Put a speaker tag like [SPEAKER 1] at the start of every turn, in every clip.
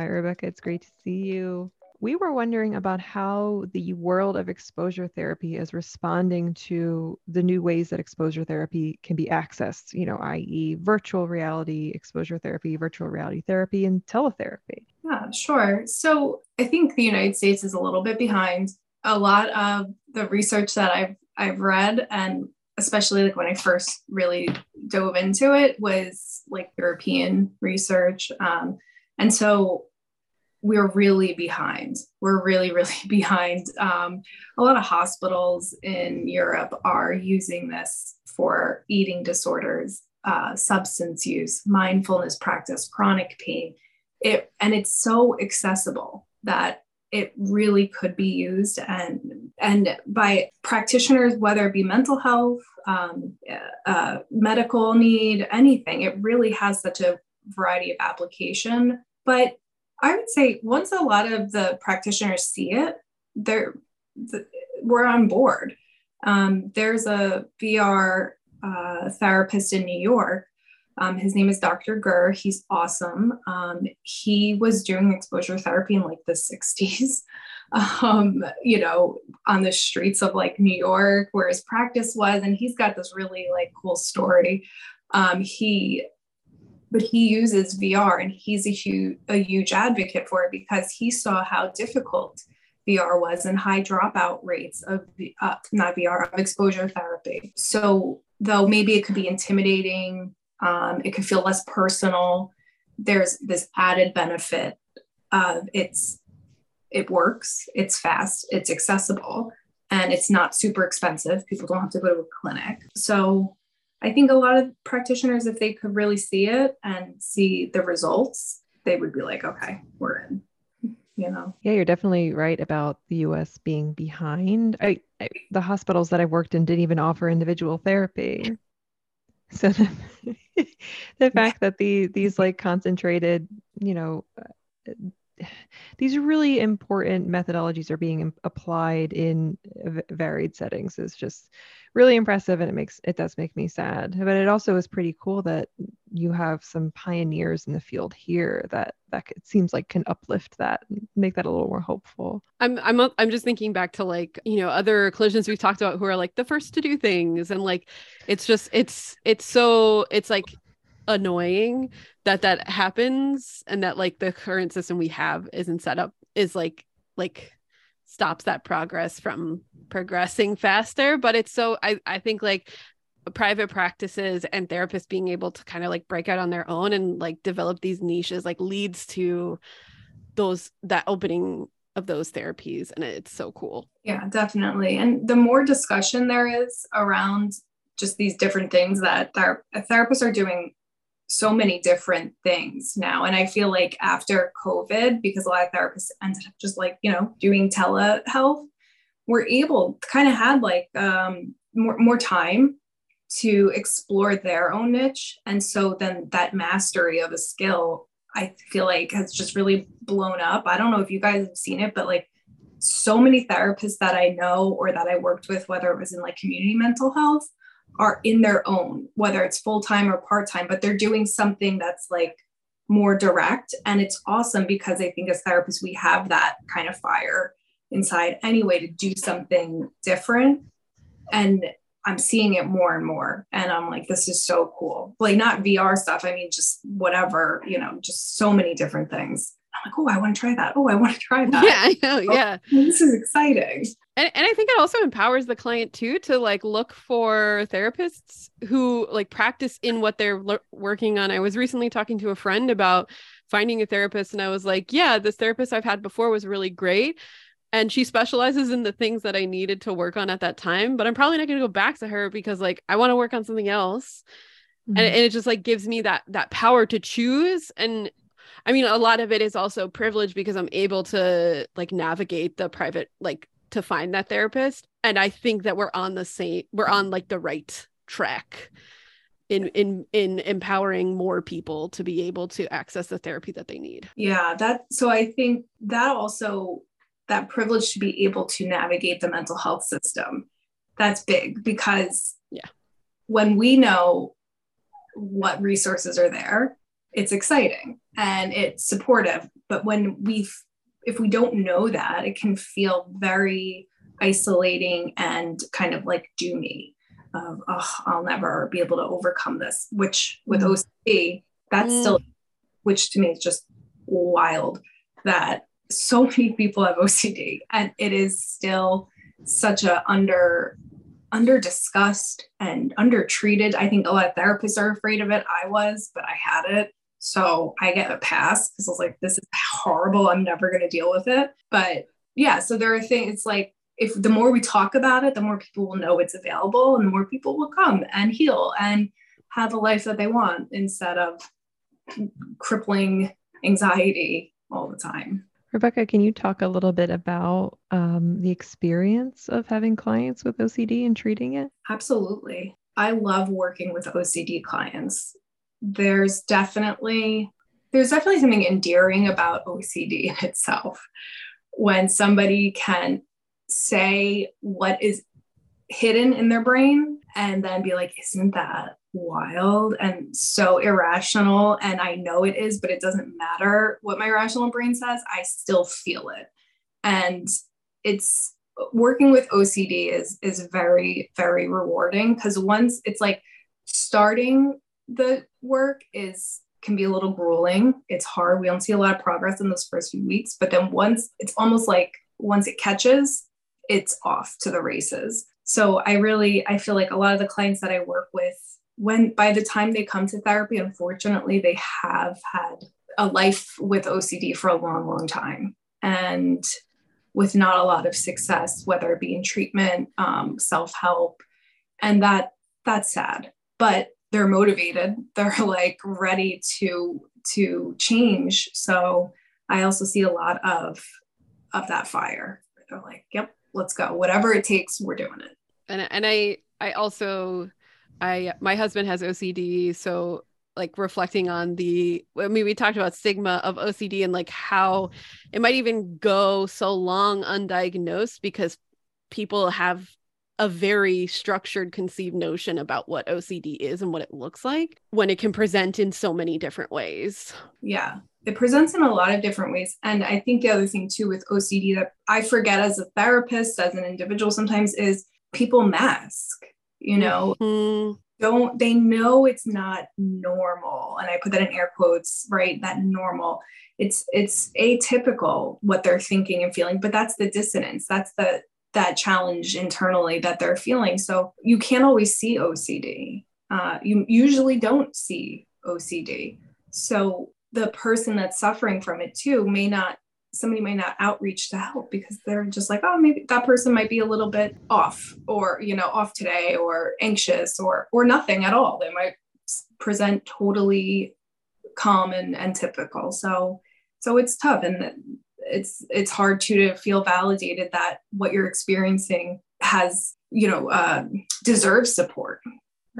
[SPEAKER 1] Hi, Rebecca. It's great to see you. We were wondering about how the world of exposure therapy is responding to the new ways that exposure therapy can be accessed, you know, i.e., virtual reality exposure therapy, virtual reality therapy, and teletherapy.
[SPEAKER 2] Yeah, sure. So I think the United States is a little bit behind. A lot of the research that I've I've read and especially like when I first really dove into it was like European research. Um, and so we're really behind. We're really, really behind. Um, a lot of hospitals in Europe are using this for eating disorders, uh, substance use, mindfulness practice, chronic pain. It, and it's so accessible that it really could be used and and by practitioners whether it be mental health um, uh, medical need anything it really has such a variety of application but i would say once a lot of the practitioners see it they're the, we're on board um, there's a vr uh, therapist in new york um, his name is Dr. Gur. He's awesome. Um, he was doing exposure therapy in like the 60s, um, you know, on the streets of like New York, where his practice was. And he's got this really like cool story. Um, he, but he uses VR and he's a huge, a huge advocate for it because he saw how difficult VR was and high dropout rates of uh, not VR, of exposure therapy. So, though maybe it could be intimidating um, it could feel less personal. There's this added benefit of it's it works, it's fast, it's accessible, and it's not super expensive. People don't have to go to a clinic. So I think a lot of practitioners, if they could really see it and see the results, they would be like, okay, we're in. You know.
[SPEAKER 1] Yeah, you're definitely right about the US being behind. I, I the hospitals that I've worked in didn't even offer individual therapy. So the, the fact that the these like concentrated, you know, uh, these really important methodologies are being applied in varied settings is just really impressive and it makes it does make me sad. But it also is pretty cool that you have some pioneers in the field here that that it seems like can uplift that make that a little more hopeful.
[SPEAKER 3] I'm i'm i'm just thinking back to like you know other clinicians we've talked about who are like the first to do things and like it's just it's it's so it's like annoying that that happens and that like the current system we have isn't set up is like like stops that progress from progressing faster. But it's so i i think like private practices and therapists being able to kind of like break out on their own and like develop these niches like leads to those that opening of those therapies. And it's so cool.
[SPEAKER 2] Yeah definitely. And the more discussion there is around just these different things that ther- therapists are doing so many different things now. And I feel like after COVID, because a lot of therapists ended up just like, you know, doing telehealth, we're able kind of had like um, more, more time to explore their own niche. And so then that mastery of a skill, I feel like has just really blown up. I don't know if you guys have seen it, but like so many therapists that I know or that I worked with, whether it was in like community mental health, are in their own, whether it's full time or part time, but they're doing something that's like more direct. And it's awesome because I think as therapists, we have that kind of fire inside anyway to do something different. And I'm seeing it more and more. And I'm like, this is so cool. Like, not VR stuff, I mean, just whatever, you know, just so many different things. I'm like, oh, I want to try that. Oh, I want to try that.
[SPEAKER 3] Yeah, I know. Oh, yeah.
[SPEAKER 2] This is exciting.
[SPEAKER 3] And, and I think it also empowers the client too to like look for therapists who like practice in what they're working on. I was recently talking to a friend about finding a therapist, and I was like, yeah, this therapist I've had before was really great. And she specializes in the things that I needed to work on at that time. But I'm probably not going to go back to her because like I want to work on something else. Mm-hmm. And, and it just like gives me that that power to choose and I mean, a lot of it is also privilege because I'm able to like navigate the private, like to find that therapist. And I think that we're on the same, we're on like the right track in in in empowering more people to be able to access the therapy that they need.
[SPEAKER 2] Yeah, that so I think that also that privilege to be able to navigate the mental health system that's big because
[SPEAKER 3] yeah
[SPEAKER 2] when we know what resources are there it's exciting and it's supportive but when we if we don't know that it can feel very isolating and kind of like doomy of oh i'll never be able to overcome this which with mm. ocd that's mm. still which to me is just wild that so many people have ocd and it is still such a under under discussed and under treated i think a lot of therapists are afraid of it i was but i had it so I get a pass because I was like, this is horrible. I'm never going to deal with it. But yeah, so there are things, it's like, if the more we talk about it, the more people will know it's available and the more people will come and heal and have a life that they want instead of crippling anxiety all the time.
[SPEAKER 1] Rebecca, can you talk a little bit about um, the experience of having clients with OCD and treating it?
[SPEAKER 2] Absolutely. I love working with OCD clients there's definitely there's definitely something endearing about OCD in itself when somebody can say what is hidden in their brain and then be like, isn't that wild and so irrational? And I know it is, but it doesn't matter what my rational brain says, I still feel it. And it's working with OCD is is very, very rewarding because once it's like starting the work is can be a little grueling. It's hard. We don't see a lot of progress in those first few weeks, but then once it's almost like once it catches, it's off to the races. So I really I feel like a lot of the clients that I work with when by the time they come to therapy, unfortunately, they have had a life with OCD for a long, long time. And with not a lot of success, whether it be in treatment, um, self-help, and that that's sad. But they're motivated. They're like ready to to change. So i also see a lot of of that fire. They're like yep let's go. Whatever it takes we're doing it.
[SPEAKER 3] And and i i also i my husband has ocd so like reflecting on the i mean we talked about stigma of ocd and like how it might even go so long undiagnosed because people have a very structured conceived notion about what OCD is and what it looks like when it can present in so many different ways.
[SPEAKER 2] Yeah. It presents in a lot of different ways. And I think the other thing too with OCD that I forget as a therapist, as an individual sometimes is people mask, you know, mm-hmm. don't they know it's not normal. And I put that in air quotes, right? That normal. It's it's atypical what they're thinking and feeling, but that's the dissonance. That's the that challenge internally that they're feeling. So you can't always see OCD. Uh, you usually don't see OCD. So the person that's suffering from it too may not, somebody may not outreach to help because they're just like, oh, maybe that person might be a little bit off or, you know, off today or anxious or, or nothing at all. They might present totally calm and, and typical. So, so it's tough. And it's it's hard too to feel validated that what you're experiencing has you know uh, deserves support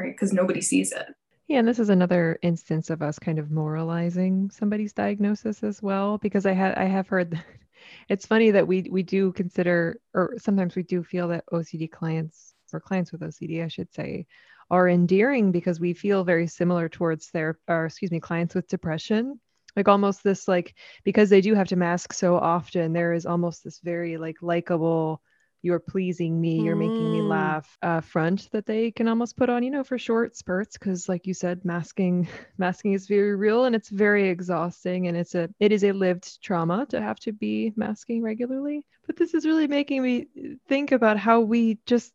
[SPEAKER 2] right? Because nobody sees it.
[SPEAKER 1] Yeah and this is another instance of us kind of moralizing somebody's diagnosis as well because i had i have heard that it's funny that we we do consider or sometimes we do feel that ocd clients or clients with ocd i should say are endearing because we feel very similar towards their or excuse me clients with depression like almost this like because they do have to mask so often there is almost this very like likable you're pleasing me you're making me mm. laugh uh, front that they can almost put on you know for short spurts because like you said masking masking is very real and it's very exhausting and it's a it is a lived trauma to have to be masking regularly but this is really making me think about how we just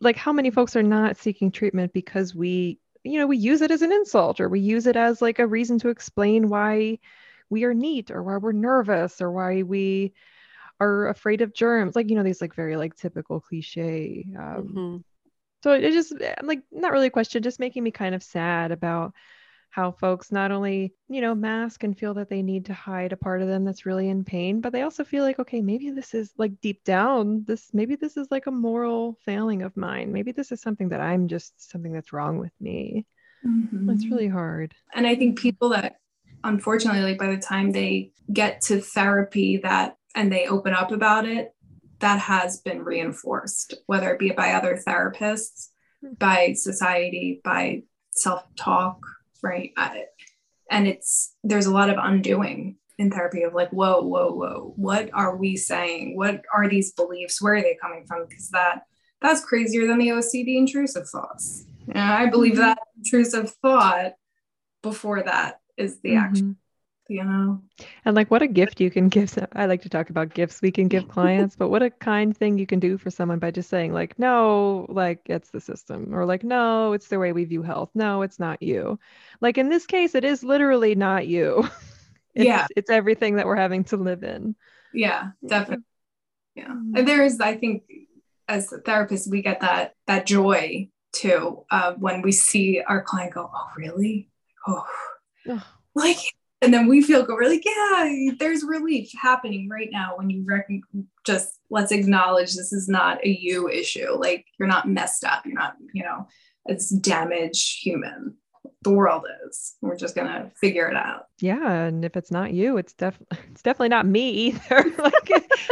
[SPEAKER 1] like how many folks are not seeking treatment because we you know we use it as an insult or we use it as like a reason to explain why we are neat or why we're nervous or why we are afraid of germs like you know these like very like typical cliche um, mm-hmm. so it just like not really a question just making me kind of sad about how folks not only, you know, mask and feel that they need to hide a part of them that's really in pain, but they also feel like, okay, maybe this is like deep down, this maybe this is like a moral failing of mine. Maybe this is something that I'm just something that's wrong with me. Mm-hmm. It's really hard.
[SPEAKER 2] And I think people that unfortunately like by the time they get to therapy that and they open up about it, that has been reinforced, whether it be by other therapists, hmm. by society, by self talk, right? I, and it's there's a lot of undoing in therapy of like, whoa, whoa, whoa, what are we saying? What are these beliefs? Where are they coming from? Because that that's crazier than the OCD intrusive thoughts. And I believe mm-hmm. that intrusive thought before that is the mm-hmm. action you know?
[SPEAKER 1] And like what a gift you can give i like to talk about gifts we can give clients but what a kind thing you can do for someone by just saying like no like it's the system or like no it's the way we view health. No it's not you. Like in this case it is literally not you. It's,
[SPEAKER 2] yeah.
[SPEAKER 1] it's everything that we're having to live in.
[SPEAKER 2] Yeah definitely. Yeah. Mm-hmm. and there is i think as therapists we get that that joy too uh, when we see our client go oh really? Oh like and then we feel good. We're like yeah there's relief happening right now when you rec- just let's acknowledge this is not a you issue. Like you're not messed up. You're not you know it's damaged human. The world is. We're just gonna figure it out.
[SPEAKER 1] Yeah and if it's not you it's definitely it's definitely not me either. Like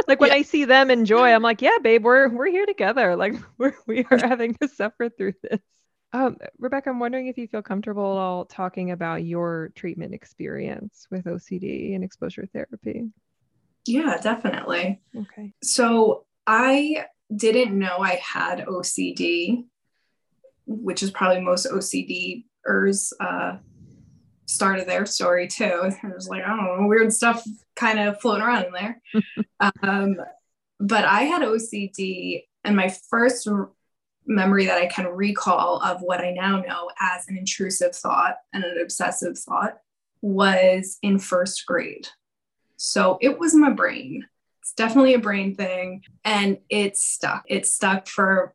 [SPEAKER 1] like when yeah. i see them enjoy i'm like yeah babe we're we're here together. Like we're we are having to suffer through this um, Rebecca, I'm wondering if you feel comfortable at all talking about your treatment experience with OCD and exposure therapy.
[SPEAKER 2] Yeah, definitely.
[SPEAKER 1] Okay.
[SPEAKER 2] So I didn't know I had OCD, which is probably most OCDers uh, started their story too. There's like, I don't know, weird stuff kind of floating around in there. um, but I had OCD, and my first memory that I can recall of what I now know as an intrusive thought and an obsessive thought was in first grade. So it was my brain. It's definitely a brain thing. And it stuck. It stuck for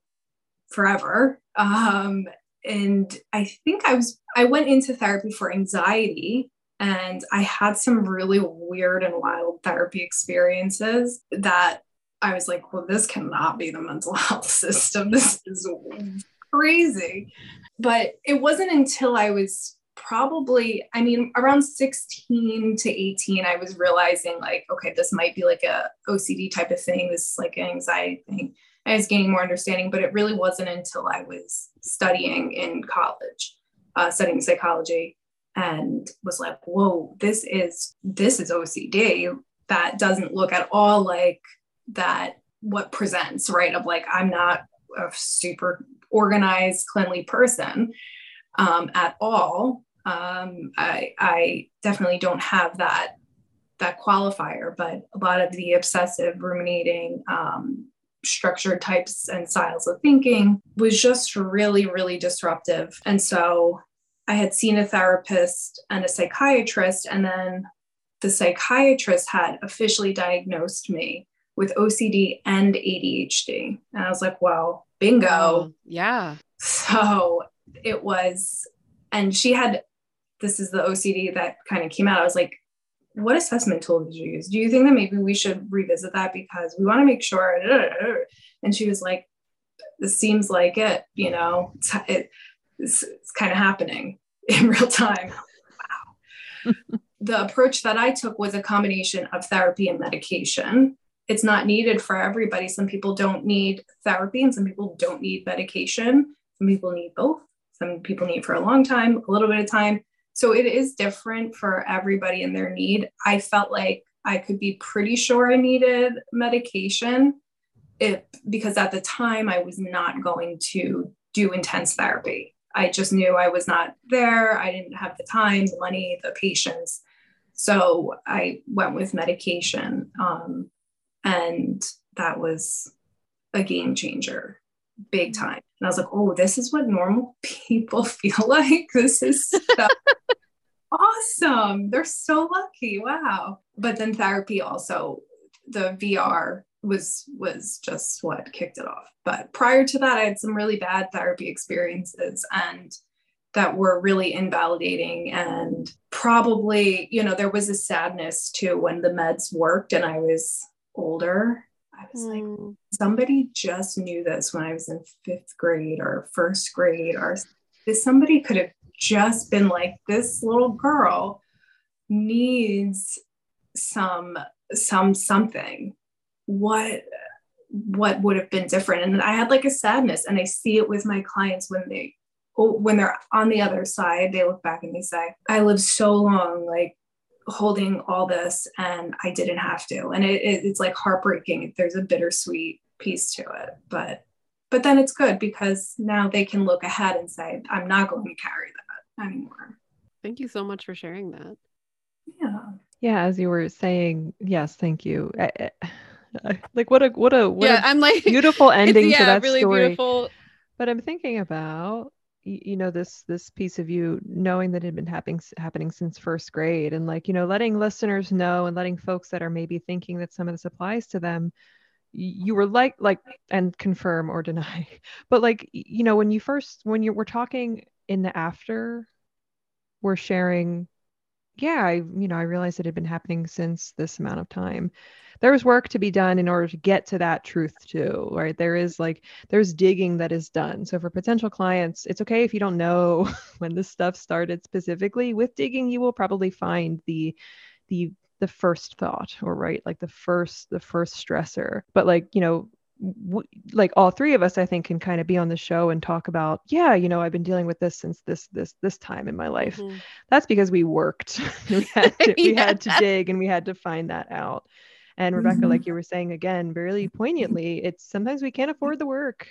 [SPEAKER 2] forever. Um, and I think I was, I went into therapy for anxiety and I had some really weird and wild therapy experiences that I was like, well, this cannot be the mental health system. This is crazy. But it wasn't until I was probably, I mean, around 16 to 18, I was realizing like, okay, this might be like a OCD type of thing. This is like an anxiety thing. I was gaining more understanding, but it really wasn't until I was studying in college, uh, studying psychology, and was like, whoa, this is this is OCD that doesn't look at all like that what presents, right? Of like, I'm not a super organized, cleanly person um, at all. Um, I, I definitely don't have that that qualifier, but a lot of the obsessive, ruminating, um, structured types and styles of thinking was just really, really disruptive. And so I had seen a therapist and a psychiatrist, and then the psychiatrist had officially diagnosed me with OCD and ADHD. And I was like, well, bingo. Oh,
[SPEAKER 3] yeah.
[SPEAKER 2] So it was, and she had, this is the OCD that kind of came out. I was like, what assessment tool did you use? Do you think that maybe we should revisit that because we want to make sure? And she was like, this seems like it, you know, it's, it's, it's kind of happening in real time. Wow. the approach that I took was a combination of therapy and medication it's not needed for everybody. Some people don't need therapy and some people don't need medication. Some people need both. Some people need for a long time, a little bit of time. So it is different for everybody and their need. I felt like I could be pretty sure I needed medication it, because at the time I was not going to do intense therapy. I just knew I was not there. I didn't have the time, the money, the patience. So I went with medication. Um, and that was a game changer, big mm-hmm. time. And I was like, oh, this is what normal people feel like. This is so awesome. They're so lucky. Wow. But then therapy also, the VR was was just what kicked it off. But prior to that, I had some really bad therapy experiences and that were really invalidating and probably you know there was a sadness too when the meds worked and i was older, I was like, hmm. somebody just knew this when I was in fifth grade or first grade, or this somebody could have just been like, this little girl needs some some something. What what would have been different? And I had like a sadness, and I see it with my clients when they when they're on the other side, they look back and they say, I lived so long, like holding all this and I didn't have to. And it, it, it's like heartbreaking. There's a bittersweet piece to it, but but then it's good because now they can look ahead and say, I'm not going to carry that anymore.
[SPEAKER 3] Thank you so much for sharing that.
[SPEAKER 2] Yeah.
[SPEAKER 1] Yeah, as you were saying, yes, thank you. I, I, like what a what a what
[SPEAKER 3] yeah,
[SPEAKER 1] a
[SPEAKER 3] I'm like
[SPEAKER 1] beautiful ending
[SPEAKER 3] yeah,
[SPEAKER 1] to that
[SPEAKER 3] really
[SPEAKER 1] story.
[SPEAKER 3] beautiful.
[SPEAKER 1] But I'm thinking about you know this this piece of you knowing that it had been happening happening since first grade and like you know letting listeners know and letting folks that are maybe thinking that some of this applies to them you were like like and confirm or deny. But like you know when you first when you were talking in the after we're sharing yeah i you know i realized it had been happening since this amount of time. There was work to be done in order to get to that truth too right? There is like there's digging that is done. So for potential clients it's okay if you don't know when this stuff started specifically. With digging you will probably find the the the first thought or right like the first the first stressor. But like you know w- like all three of us i think can kind of be on the show and talk about yeah you know i've been dealing with this since this this this time in my life
[SPEAKER 3] Mhm.
[SPEAKER 1] that's because we worked we had to, we
[SPEAKER 3] Yeah.
[SPEAKER 1] had to dig and we had to find that out and rebecca
[SPEAKER 2] Mhm.
[SPEAKER 1] like you were saying again really poignantly it's sometimes we can't afford the work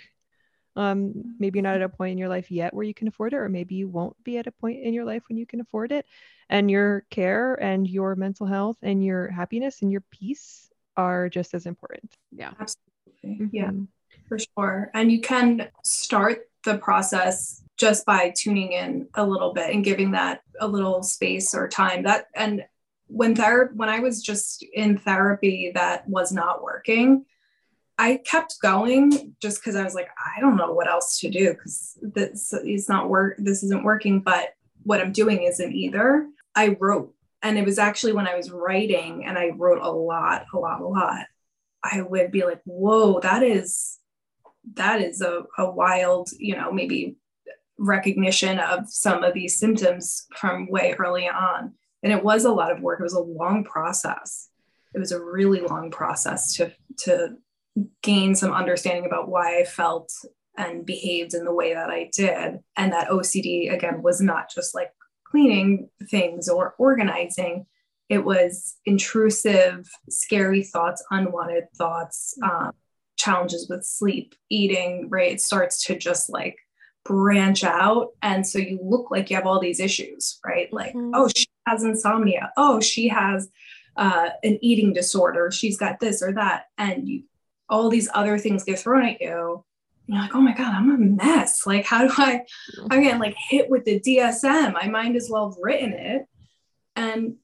[SPEAKER 1] um maybe you're not at a point in your life yet where you can afford it or maybe you won't be at a point in your life when you can afford it and your care and your mental health and your happiness and your peace are just as important
[SPEAKER 3] Yeah.
[SPEAKER 2] Absolutely. Yeah.
[SPEAKER 1] Mhm.
[SPEAKER 2] for sure. And you can start the process just by tuning in a little bit and giving that a little space or time. That and when ther- when I was just in therapy that was not working, I kept going just because I was like, I don't know what else to do because this is not work. This isn't working, but what I'm doing isn't either. I wrote, and it was actually when I was writing, and I wrote a lot, a lot, a lot. I would be like, whoa, that is that is a, a wild, you know, maybe recognition of some of these symptoms from way early on. And it was a lot of work. It was a long process. It was a really long process to to gain some understanding about why I felt and behaved in the way that I did. And that OCD again was not just like cleaning things or organizing it was intrusive scary thoughts unwanted thoughts um, challenges with sleep eating right? It starts to just like branch out. And so you look like you have all these issues right? Like
[SPEAKER 3] Mhm.
[SPEAKER 2] oh she has insomnia. Oh she has uh, an eating disorder. She's got this or that. And you all these other things get thrown at you you're like oh my god i'm a mess. Like how do i i'm getting like hit with the dsm i might as well have written it. And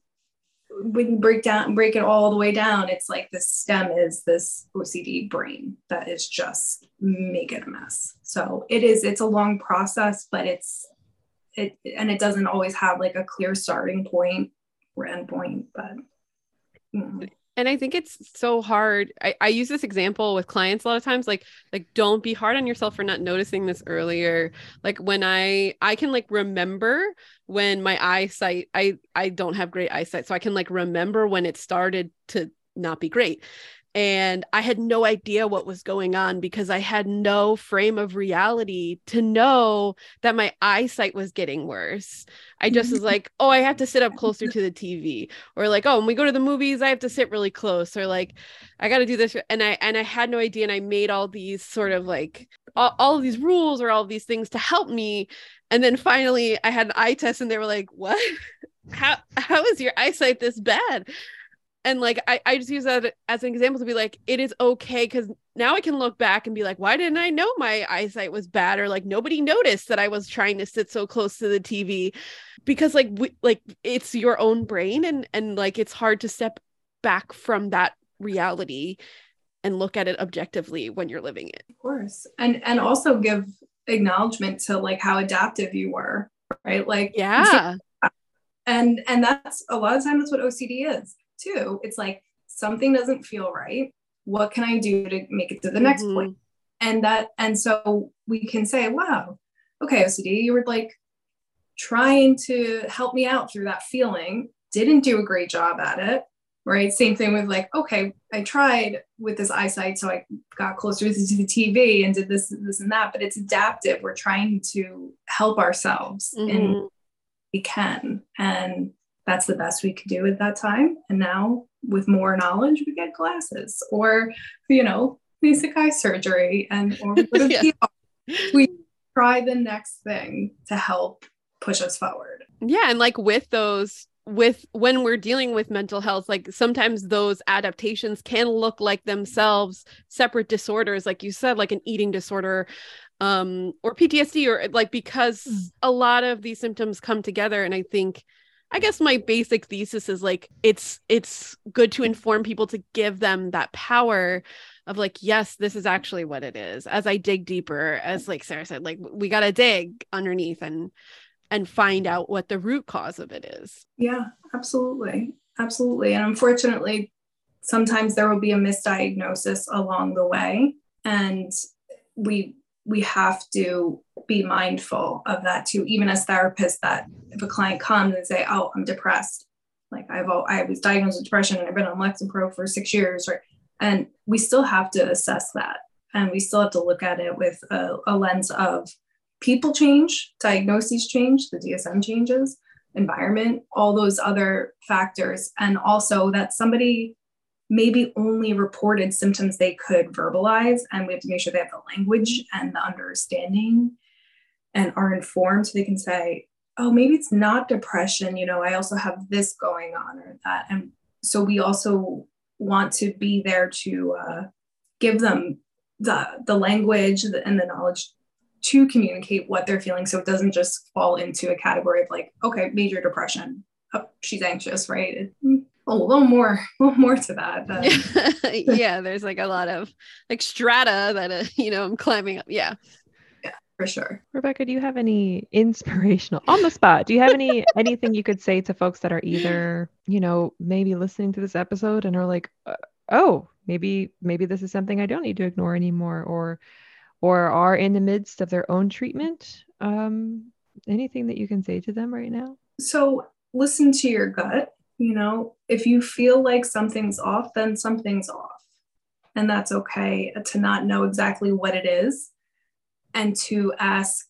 [SPEAKER 2] when you break down break it all the way down. It's like the stem is this ocd brain that is just making a mess. So it is it's a long process but it's it and it doesn't always have like a clear starting point or end point but mm,
[SPEAKER 3] and i think it's so hard. I, I use this example with clients a lot of times like like don't be hard on yourself for not noticing this earlier. Like when i i can like remember when my eyesight i i don't have great eyesight so i can like remember when it started to not be great and i had no idea what was going on because i had no frame of reality to know that my eyesight was getting worse. I just was like oh i have to sit up closer to the tv or like oh when we go to the movies i have to sit really close. Or like i got to do this. And i and i had no idea and i made all these sort of like all, all of these rules or all of these things to help me. And then finally i had an eye test and they were like what? How how is your eyesight this bad and like I, I just use that as an example to be like it is okay because now i can look back and be like why didn't i know my eyesight was bad or like nobody noticed that i was trying to sit so close to the tv because like we, like it's your own brain and and like it's hard to step back from that reality and look at it objectively when you're living it.
[SPEAKER 2] Of course. And and also give acknowledgement to like how adaptive you were right? Like
[SPEAKER 3] yeah.
[SPEAKER 2] and and that's a lot of times that's what ocd is too it's like something doesn't feel right. What can i do to make it to the next
[SPEAKER 3] Mhm.
[SPEAKER 2] point? And that and so we can say wow okay ocd you were like trying to help me out through that feeling didn't do a great job at it right? Same thing with like okay i tried with this eyesight so i got closer to the tv and did this this and that but it's adaptive. We're trying to help ourselves in
[SPEAKER 3] Mhm.
[SPEAKER 2] we can. And that's the best we could do at that time. And now with more knowledge, we get glasses or, you know, LASIK eye surgery and or we, yeah. we try the next thing to help push us forward.
[SPEAKER 3] Yeah. And like with those with when we're dealing with mental health like sometimes those adaptations can look like themselves separate disorders like you said like an eating disorder um or PTSD or like because mm. a lot of these symptoms come together and I think I guess my basic thesis is like it's it's good to inform people to give them that power of like yes this is actually what it is as I dig deeper as like Sarah said like we got to dig underneath and and find out what the root cause of it is.
[SPEAKER 2] Yeah, absolutely. Absolutely. And unfortunately, sometimes there will be a misdiagnosis along the way and we we have to be mindful of that too even as therapists that if a client comes and say oh i'm depressed like i've i was diagnosed with depression and i've been on lexapro for six years right and we still have to assess that and we still have to look at it with a, a lens of people change, diagnoses change, the DSM changes, environment, all those other factors. And also that somebody maybe only reported symptoms they could verbalize. And we have to make sure they have the language and the understanding and are informed so they can say, oh, maybe it's not depression. You know, I also have this going on or that. And so we also want to be there to uh, give them the the language and the knowledge to communicate what they're feeling so it doesn't just fall into a category of like okay major depression oh, she's anxious right it, a little more a little more to that
[SPEAKER 3] than... yeah there's like a lot of like strata that uh, you know i'm climbing up yeah
[SPEAKER 2] for sure
[SPEAKER 1] rebecca do you have any inspirational on the spot do you have any anything you could say to folks that are either you know maybe listening to this episode and are like uh, oh maybe maybe this is something i don't need to ignore anymore or or are in the midst of their own treatment. Um, anything that you can say to them right now?
[SPEAKER 2] So listen to your gut. You know, if you feel like something's off, then something's off. And that's okay to not know exactly what it is and to ask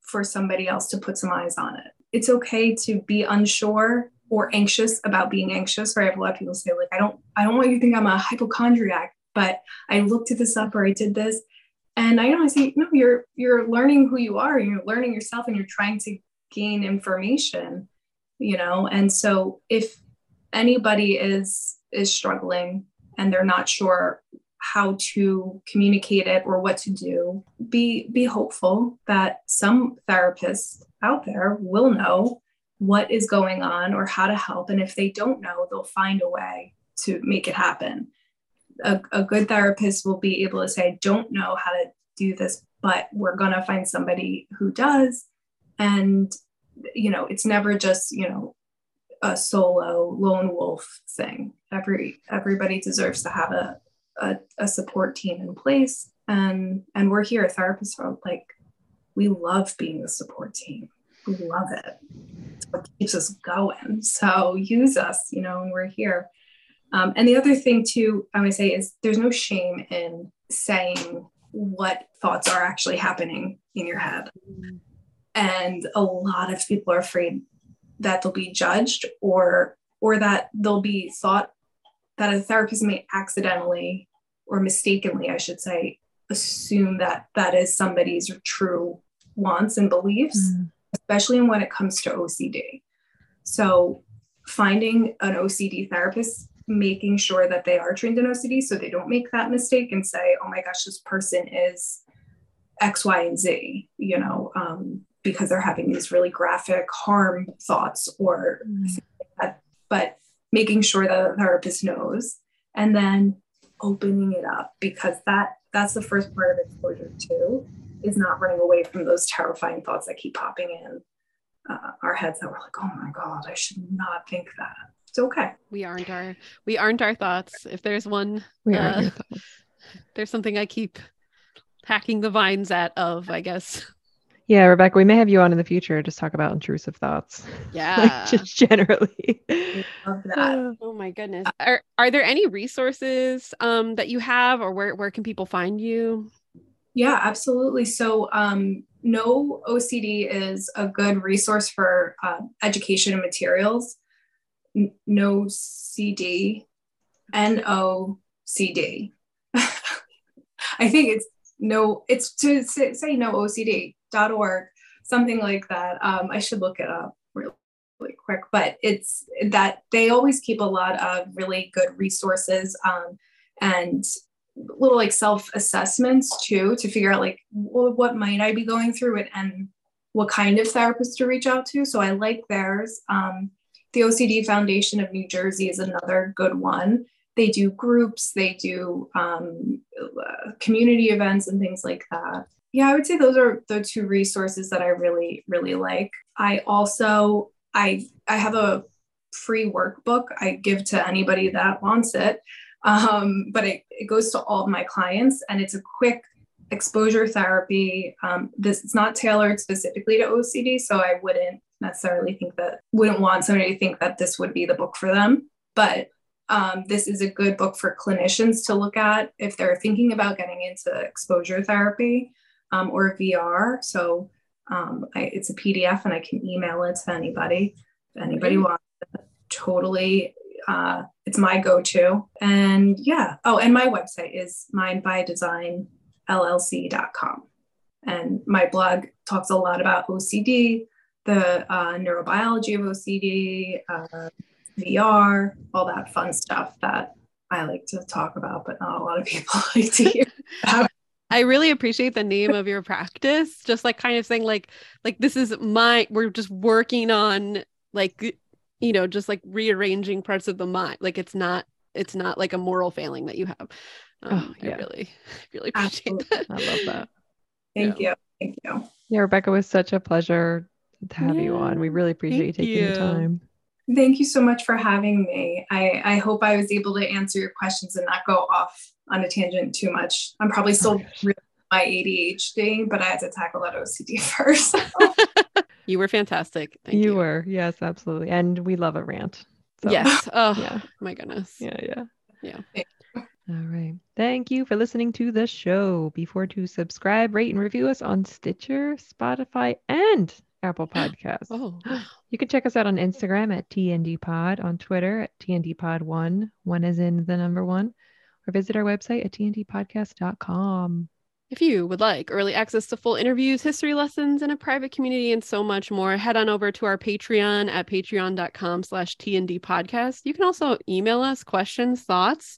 [SPEAKER 2] for somebody else to put some eyes on it. It's okay to be unsure or anxious about being anxious. Right. I have a lot of people say, like, I don't, I don't want you to think I'm a hypochondriac, but I looked at this up or I did this and I always say, no, you're you're learning who you are, you're learning yourself, and you're trying to gain information, you know. And so if anybody is is struggling and they're not sure how to communicate it or what to do, be be hopeful that some therapists out there will know what is going on or how to help. And if they don't know, they'll find a way to make it happen a, a good therapist will be able to say, I don't know how to do this, but we're going to find somebody who does. And, you know, it's never just, you know, a solo lone wolf thing. Every everybody deserves to have a, a, a support team in place. And and we're here, therapists are like, we love being the support team. We love it. It's what keeps us going. So use us, you know, and we're here. Um, and the other thing, too, I would say is there's no shame in saying what thoughts are actually happening in your head. And a lot of people are afraid that they'll be judged or or that they'll be thought that a therapist may accidentally or mistakenly, I should say, assume that that is somebody's true wants and beliefs, mm. especially when it comes to OCD. So finding an OCD therapist making sure that they are trained in OCD so they don't make that mistake and say, oh my gosh, this person is X, Y, and Z, you know, um, because they're having these really graphic harm thoughts or mm. like that. But making sure that the therapist knows and then opening it up because that that's the first part of exposure too is not running away from those terrifying thoughts that keep popping in uh, our heads that we're like oh my god i should not think that it's okay.
[SPEAKER 3] We aren't our we aren't our thoughts. If there's one
[SPEAKER 1] we uh,
[SPEAKER 3] there's something I keep hacking the vines at of, I guess.
[SPEAKER 1] Yeah, Rebecca, we may have you on in the future to talk about intrusive thoughts.
[SPEAKER 3] Yeah.
[SPEAKER 1] like just generally.
[SPEAKER 3] Love that. Oh my goodness. Are are there any resources um that you have or where where can people find you?
[SPEAKER 2] Yeah, absolutely. So um Know OCD is a good resource for uh, education and materials. n- no CD, N O C D. I think it's no, it's to say, say no OCD.org, something like that. Um, I should look it up really, quick, but it's that they always keep a lot of really good resources um, and little like self assessments too to figure out like well, what might I be going through and, and what kind of therapist to reach out to. So I like theirs. Um, the OCD Foundation of New Jersey is another good one. They do groups, they do um, community events and things like that. Yeah, I would say those are the two resources that I really, really like. I also I I have a free workbook I give to anybody that wants it. Um, but it, it goes to all of my clients and it's a quick exposure therapy. Um, this is not tailored specifically to OCD, so I wouldn't necessarily think that wouldn't want somebody to think that this would be the book for them. But um, this is a good book for clinicians to look at if they're thinking about getting into exposure therapy um, or VR. So um, I, it's a PDF and I can email it to anybody if anybody wants it. Totally uh, it's my go-to. And yeah. Oh, and my website is mindbydesignllc.com. And my blog talks a lot about OCD, the uh, neurobiology of OCD, uh, VR, all that fun stuff that I like to talk about, but not a lot of people like to hear about.
[SPEAKER 3] I really appreciate the name of your practice. Just like kind of saying like like this is my we're just working on like you know just like rearranging parts of the mind like it's not it's not like a moral failing that you have um, oh, yeah. i really really appreciate Absolutely. that
[SPEAKER 1] i love that
[SPEAKER 2] thank yeah. you thank you
[SPEAKER 1] yeah rebecca was such a pleasure to have yeah. you on we really appreciate you taking you. the time
[SPEAKER 2] thank you so much for having me I, I hope i was able to answer your questions and not go off on a tangent too much i'm probably still oh, really my adhd but i had to tackle that ocd first
[SPEAKER 3] You were fantastic. Thank
[SPEAKER 1] you.
[SPEAKER 3] You
[SPEAKER 1] were. Yes, absolutely. And we love a rant.
[SPEAKER 3] So, yes. Oh, yeah. my goodness.
[SPEAKER 1] Yeah, yeah.
[SPEAKER 3] Yeah.
[SPEAKER 1] All right. Thank you for listening to the show. Before to subscribe, rate, and review us on Stitcher, Spotify, and Apple oh, Podcasts.
[SPEAKER 3] oh.
[SPEAKER 1] You can check us out on Instagram at TND Pod, on Twitter at TND Pod one, one is in the number one, or visit our website at tndpodcast.com.
[SPEAKER 3] If you would like early access to full interviews, history lessons, and a private community and so much more, head on over to our Patreon at patreon.com slash TND podcast. You can also email us questions, thoughts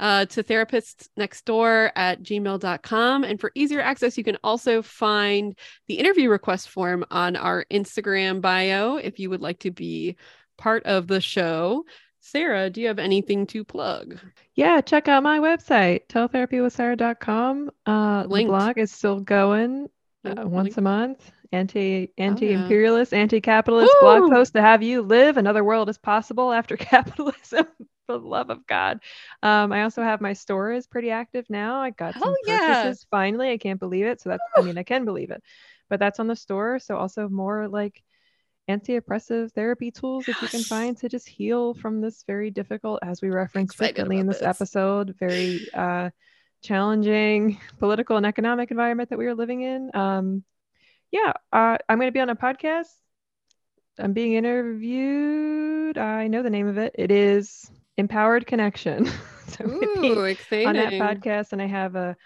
[SPEAKER 3] uh, to therapists next door at gmail.com. And for easier access, you can also find the interview request form on our Instagram bio if you would like to be part of the show. Sarah, do you have anything to plug?
[SPEAKER 1] Yeah, check out my website, teletherapywithsarah.com. Uh, the blog is still going uh, once a month. Anti anti imperialist, oh, yeah. anti capitalist blog post to have you live another world is possible after capitalism. For the love of God. Um, I also have my store is pretty active now. I got some yeah. purchases finally. I can't believe it. So that's I mean I can believe it, but that's on the store. So also more like anti-oppressive therapy tools yes. if you can find to just heal from this very difficult as we referenced frequently in this, this, episode very uh, challenging political and economic environment that we are living in. Um, yeah uh, i'm going to be on a podcast. I'm being interviewed. I know the name of it. It is empowered connection.
[SPEAKER 3] So Ooh, exciting.
[SPEAKER 1] on that podcast and i have a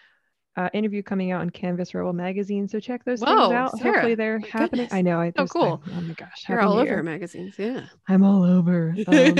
[SPEAKER 1] uh, interview coming out on Canvas Rebel magazine. So check those Whoa, things out.
[SPEAKER 3] Sarah.
[SPEAKER 1] Hopefully they're happening.
[SPEAKER 3] Goodness.
[SPEAKER 1] I know. I,
[SPEAKER 3] oh, cool.
[SPEAKER 1] Oh my gosh.
[SPEAKER 3] You're all over magazines. Yeah.
[SPEAKER 1] I'm all over. Um,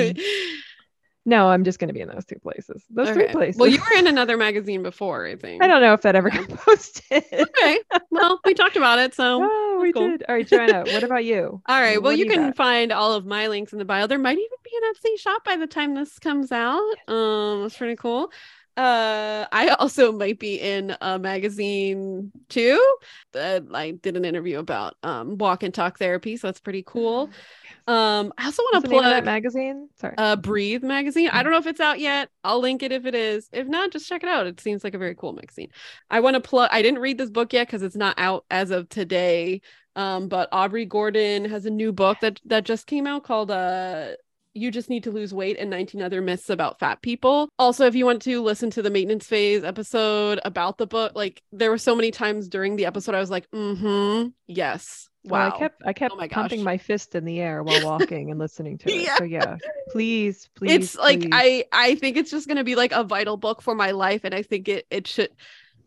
[SPEAKER 1] no, I'm just going to be in those two places. Those okay. three places.
[SPEAKER 3] Well, you were in another magazine before, I think.
[SPEAKER 1] I don't know if that ever got posted.
[SPEAKER 3] okay. Well, we talked about it. So
[SPEAKER 1] oh, we cool. did. All right, Joanna, what about you?
[SPEAKER 3] All right. Well, you, you can got? find all of my links in the bio. There might even be an Etsy shop by the time this comes out. Um, it's pretty cool uh i also might be in a magazine too that i did an interview about um walk and talk therapy so that's pretty cool. Um i also want to plug
[SPEAKER 1] that magazine? Sorry.
[SPEAKER 3] Uh breathe magazine. I don't know if it's out yet. I'll link it if it is. If not just check it out. It seems like a very cool magazine. I want to plug i didn't read this book yet because it's not out as of today um but aubrey gordon has a new book that that just came out called uh you just need to lose weight and 19 other myths about fat people. Also, if you want to listen to the maintenance phase episode about the book, like there were so many times during the episode I was like, mm-hmm, yes. Wow.
[SPEAKER 1] Well, I kept I kept
[SPEAKER 3] Oh my
[SPEAKER 1] pumping my fist in the air while walking and listening to it.
[SPEAKER 3] Yeah.
[SPEAKER 1] So yeah, please, please.
[SPEAKER 3] it's like. I I think it's just gonna be like a vital book for my life, and I think it it should.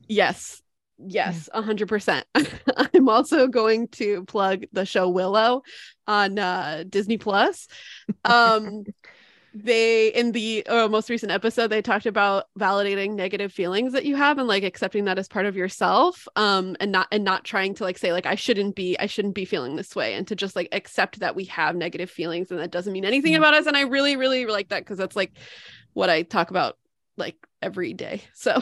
[SPEAKER 3] Yes, yes, a hundred percent. I'm also going to plug the show Willow on uh, Disney Plus. Um, they in the uh, most recent episode they talked about validating negative feelings that you have and like accepting that as part of yourself um and not and not trying to like say like i shouldn't be i shouldn't be feeling this way and to just like accept that we have negative feelings and that doesn't mean anything
[SPEAKER 1] Mm.
[SPEAKER 3] about us and i really really like that because that's like what i talk about like every day so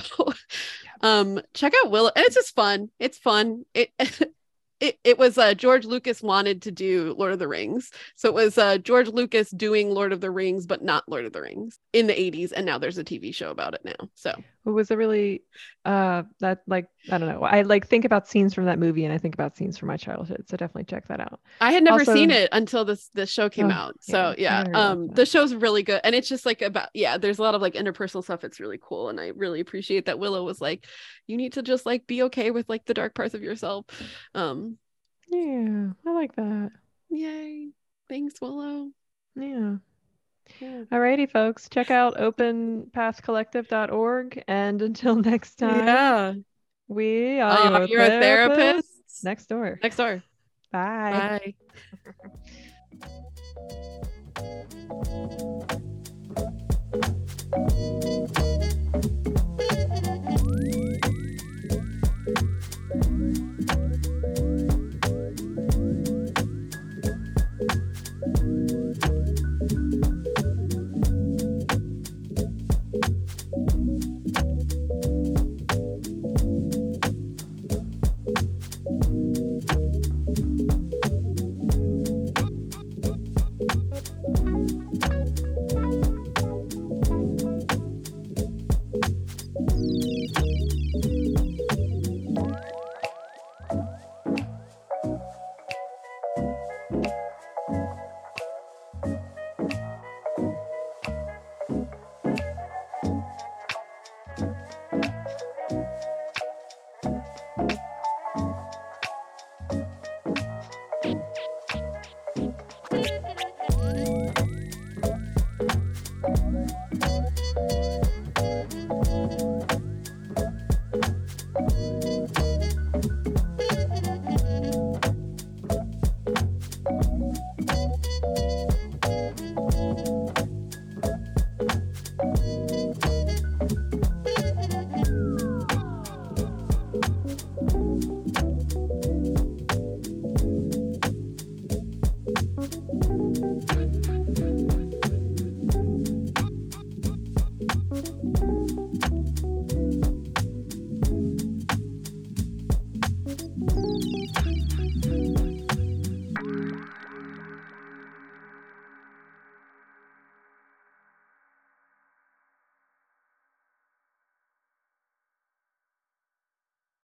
[SPEAKER 3] um check out willow and it's just fun it's fun it it, it was uh, George Lucas wanted to do Lord of the Rings. So it was uh, George Lucas doing Lord of the Rings, but not Lord of the Rings in the 80s. And now there's a TV show about it now. So
[SPEAKER 1] It was a really uh that like I don't know. I like think about scenes from that movie and I think about scenes from my childhood. So definitely check that out.
[SPEAKER 3] I had never
[SPEAKER 1] Also-
[SPEAKER 3] seen it until this this show came
[SPEAKER 1] Oh,
[SPEAKER 3] out.
[SPEAKER 1] yeah,
[SPEAKER 3] So
[SPEAKER 1] I
[SPEAKER 3] yeah, um the show's really good. And it's just like about yeah, there's a lot of like interpersonal stuff. It's really cool. And I really appreciate that Willow was like, you need to just like be okay with like the dark parts of yourself. Um
[SPEAKER 1] Yeah, I like that.
[SPEAKER 3] yay. Thanks, Willow.
[SPEAKER 1] Yeah.
[SPEAKER 3] Yeah.
[SPEAKER 1] Alrighty, folks. Check out openpathcollective.org. And until next time,
[SPEAKER 3] Yeah.
[SPEAKER 1] we are
[SPEAKER 3] Uh,
[SPEAKER 1] your
[SPEAKER 3] you're a
[SPEAKER 1] therapists
[SPEAKER 3] therapist.
[SPEAKER 1] next door.
[SPEAKER 3] Next door.
[SPEAKER 1] Bye.
[SPEAKER 3] Bye.